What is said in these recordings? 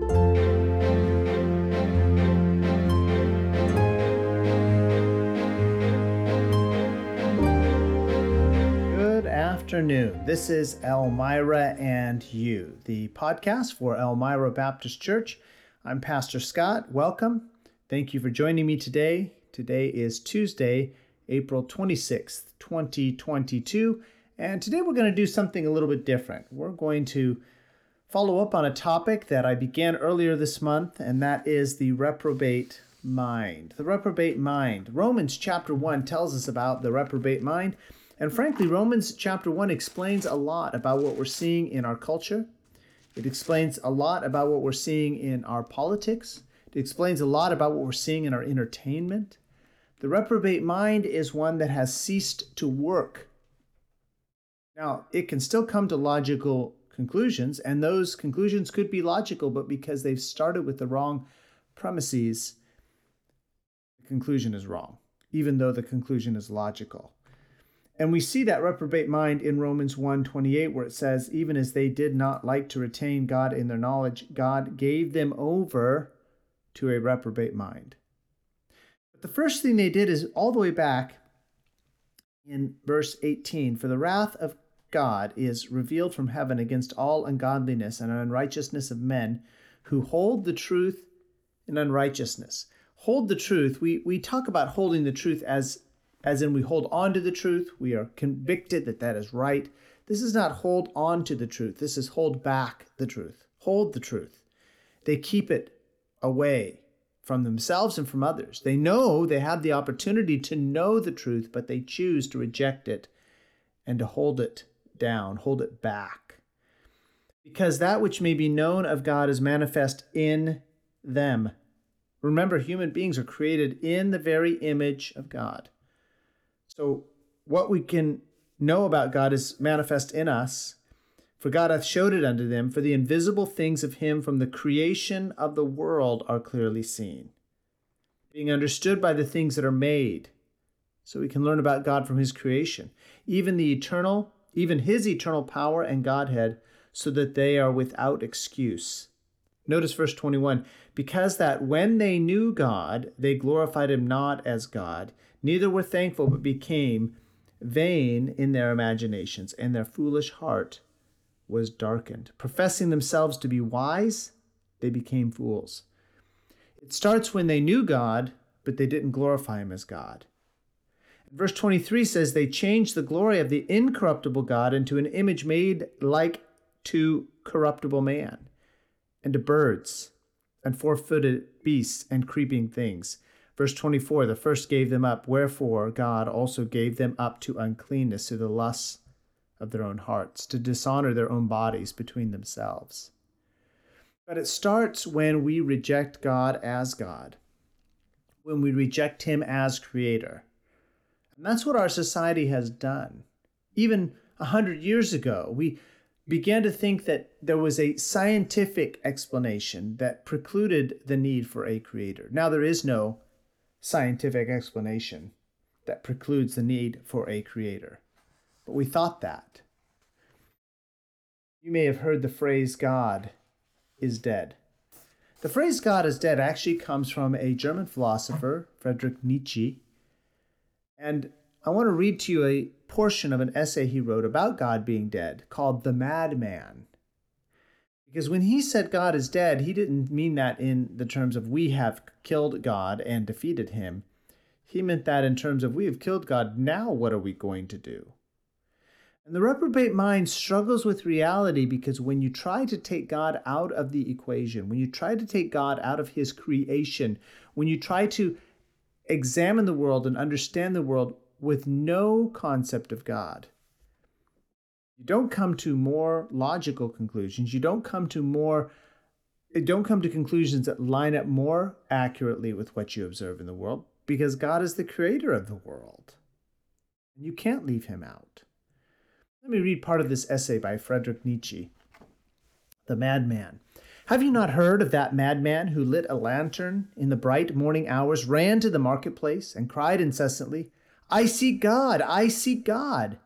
Good afternoon. This is Elmira and You, the podcast for Elmira Baptist Church. I'm Pastor Scott. Welcome. Thank you for joining me today. Today is Tuesday, April 26th, 2022. And today we're going to do something a little bit different. We're going to follow up on a topic that I began earlier this month, and that is the reprobate mind. The reprobate mind. Romans chapter 1 tells us about the reprobate mind. And frankly, Romans chapter 1 explains a lot about what we're seeing in our culture. It explains a lot about what we're seeing in our politics. It explains a lot about what we're seeing in our entertainment. The reprobate mind is one that has ceased to work. Now, it can still come to logical conclusions, and those conclusions could be logical, but because they've started with the wrong premises, the conclusion is wrong, even though the conclusion is logical. And we see that reprobate mind in Romans 1:28 where it says even as they did not like to retain God in their knowledge God gave them over to a reprobate mind. But the first thing they did is all the way back in verse 18 for the wrath of God is revealed from heaven against all ungodliness and unrighteousness of men who hold the truth in unrighteousness. Hold the truth. We we talk about holding the truth as as in we hold on to the truth, we are convicted that that is right. This is not hold on to the truth. This is hold back the truth. Hold the truth. They keep it away from themselves and from others. They know they have the opportunity to know the truth, but they choose to reject it and to hold it down, hold it back. Because that which may be known of God is manifest in them. Remember, human beings are created in the very image of God. So, what we can know about God is manifest in us. For God hath showed it unto them, for the invisible things of him from the creation of the world are clearly seen, being understood by the things that are made. So we can learn about God from his creation, even the eternal, even his eternal power and Godhead, so that they are without excuse. Notice verse 21 because that when they knew God, they glorified him not as God, neither were thankful, but became vain in their imaginations, and their foolish heart was darkened. Professing themselves to be wise, they became fools. It starts when they knew God, but they didn't glorify him as God. Verse 23 says, They changed the glory of the incorruptible God into an image made like to corruptible man, and to birds, and four footed beasts, and creeping things. Verse 24 The first gave them up, wherefore God also gave them up to uncleanness, to the lusts of their own hearts, to dishonor their own bodies between themselves. But it starts when we reject God as God, when we reject Him as Creator. And that's what our society has done. Even a hundred years ago, we began to think that there was a scientific explanation that precluded the need for a creator. Now, there is no scientific explanation that precludes the need for a creator. But we thought that. You may have heard the phrase God is dead. The phrase God is dead actually comes from a German philosopher, Friedrich Nietzsche. And I want to read to you a portion of an essay he wrote about God being dead called The Madman. Because when he said God is dead, he didn't mean that in the terms of we have killed God and defeated him. He meant that in terms of we have killed God, now what are we going to do? And the reprobate mind struggles with reality because when you try to take God out of the equation, when you try to take God out of his creation, when you try to examine the world and understand the world with no concept of God, you don't come to more logical conclusions. You don't come to more don't come to conclusions that line up more accurately with what you observe in the world because God is the creator of the world. And you can't leave him out. Let me read part of this essay by Friedrich Nietzsche The Madman. Have you not heard of that madman who lit a lantern in the bright morning hours, ran to the marketplace, and cried incessantly, I see God! I see God!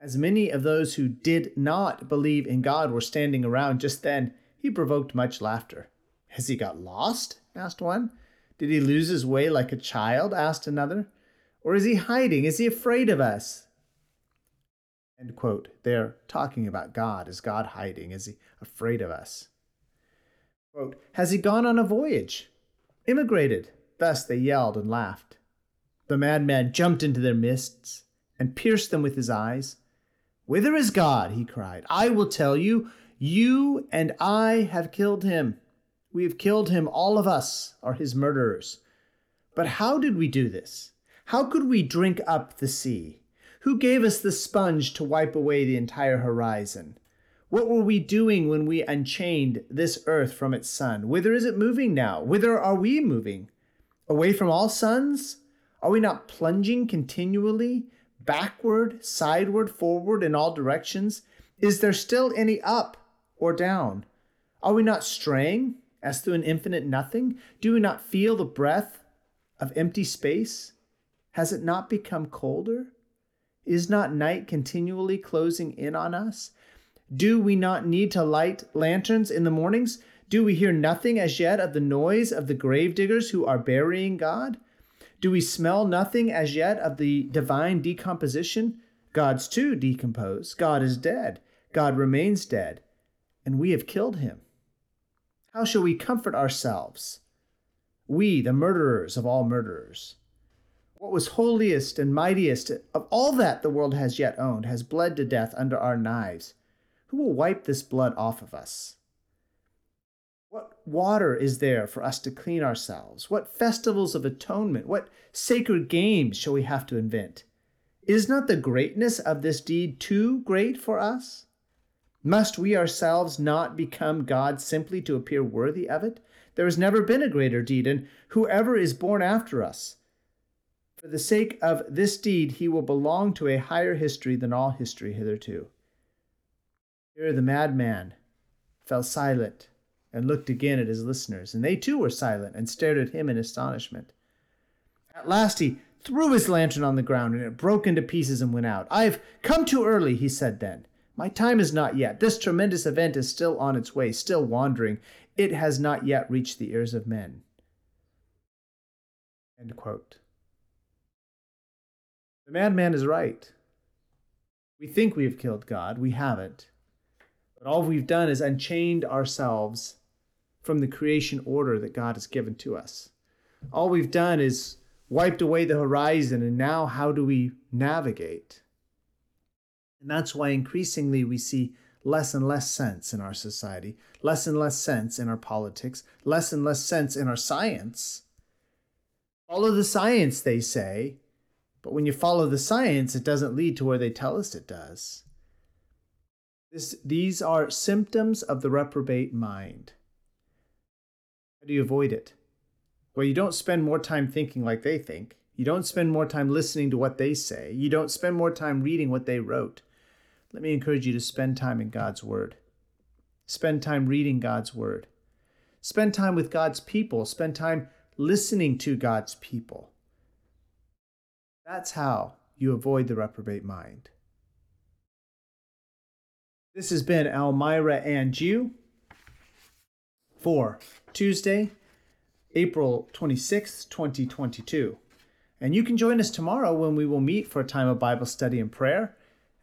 As many of those who did not believe in God were standing around just then, he provoked much laughter. Has he got lost? asked one. Did he lose his way like a child? asked another. Or is he hiding? Is he afraid of us? End quote. They're talking about God. Is God hiding? Is he afraid of us? Quote, Has he gone on a voyage? Immigrated? Thus they yelled and laughed. The madman jumped into their midst and pierced them with his eyes. Whither is God? he cried. I will tell you. You and I have killed him. We have killed him. All of us are his murderers. But how did we do this? How could we drink up the sea? Who gave us the sponge to wipe away the entire horizon? What were we doing when we unchained this earth from its sun? Whither is it moving now? Whither are we moving? Away from all suns? Are we not plunging continually, backward, sideward, forward, in all directions? Is there still any up or down? Are we not straying as through an infinite nothing? Do we not feel the breath of empty space? Has it not become colder? Is not night continually closing in on us? Do we not need to light lanterns in the mornings? Do we hear nothing as yet of the noise of the gravediggers who are burying God? Do we smell nothing as yet of the divine decomposition? God's too decompose. God is dead. God remains dead, and we have killed him. How shall we comfort ourselves? We, the murderers of all murderers. What was holiest and mightiest of all that the world has yet owned has bled to death under our knives. Who will wipe this blood off of us? What water is there for us to clean ourselves? What festivals of atonement, what sacred games shall we have to invent? Is not the greatness of this deed too great for us? Must we ourselves not become God simply to appear worthy of it? There has never been a greater deed, and whoever is born after us, for the sake of this deed, he will belong to a higher history than all history hitherto. Here the madman fell silent and looked again at his listeners, and they too were silent and stared at him in astonishment. At last he threw his lantern on the ground, and it broke into pieces and went out. I've come too early, he said then. My time is not yet. This tremendous event is still on its way, still wandering. It has not yet reached the ears of men. The madman is right. We think we have killed God. We haven't. But all we've done is unchained ourselves from the creation order that God has given to us. All we've done is wiped away the horizon, and now how do we navigate? And that's why increasingly we see less and less sense in our society, less and less sense in our politics, less and less sense in our science. Follow the science, they say, but when you follow the science, it doesn't lead to where they tell us it does. These are symptoms of the reprobate mind. How do you avoid it? Well, you don't spend more time thinking like they think. You don't spend more time listening to what they say. You don't spend more time reading what they wrote. Let me encourage you to spend time in God's Word. Spend time reading God's Word. Spend time with God's people. Spend time listening to God's people. That's how you avoid the reprobate mind. This has been Elmira and you for Tuesday, April 26th, 2022. And you can join us tomorrow when we will meet for a time of Bible study and prayer.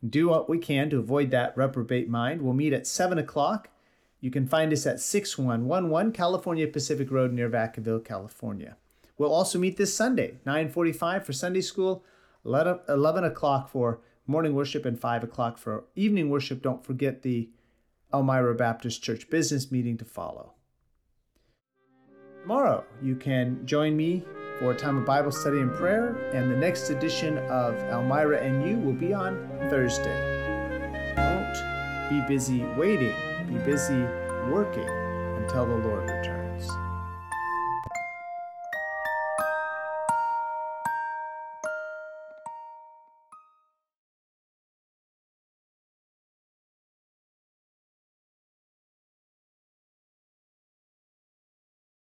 Do what we can to avoid that reprobate mind. We'll meet at 7 o'clock. You can find us at 6111 California Pacific Road near Vacaville, California. We'll also meet this Sunday, 9:45 for Sunday school, 11 o'clock for morning worship, and 5 o'clock for evening worship. Don't forget the Elmira Baptist Church business meeting to follow. Tomorrow, you can join me for a time of Bible study and prayer, and the next edition of Elmira and You will be on Thursday. Don't be busy waiting, be busy working until the Lord returns.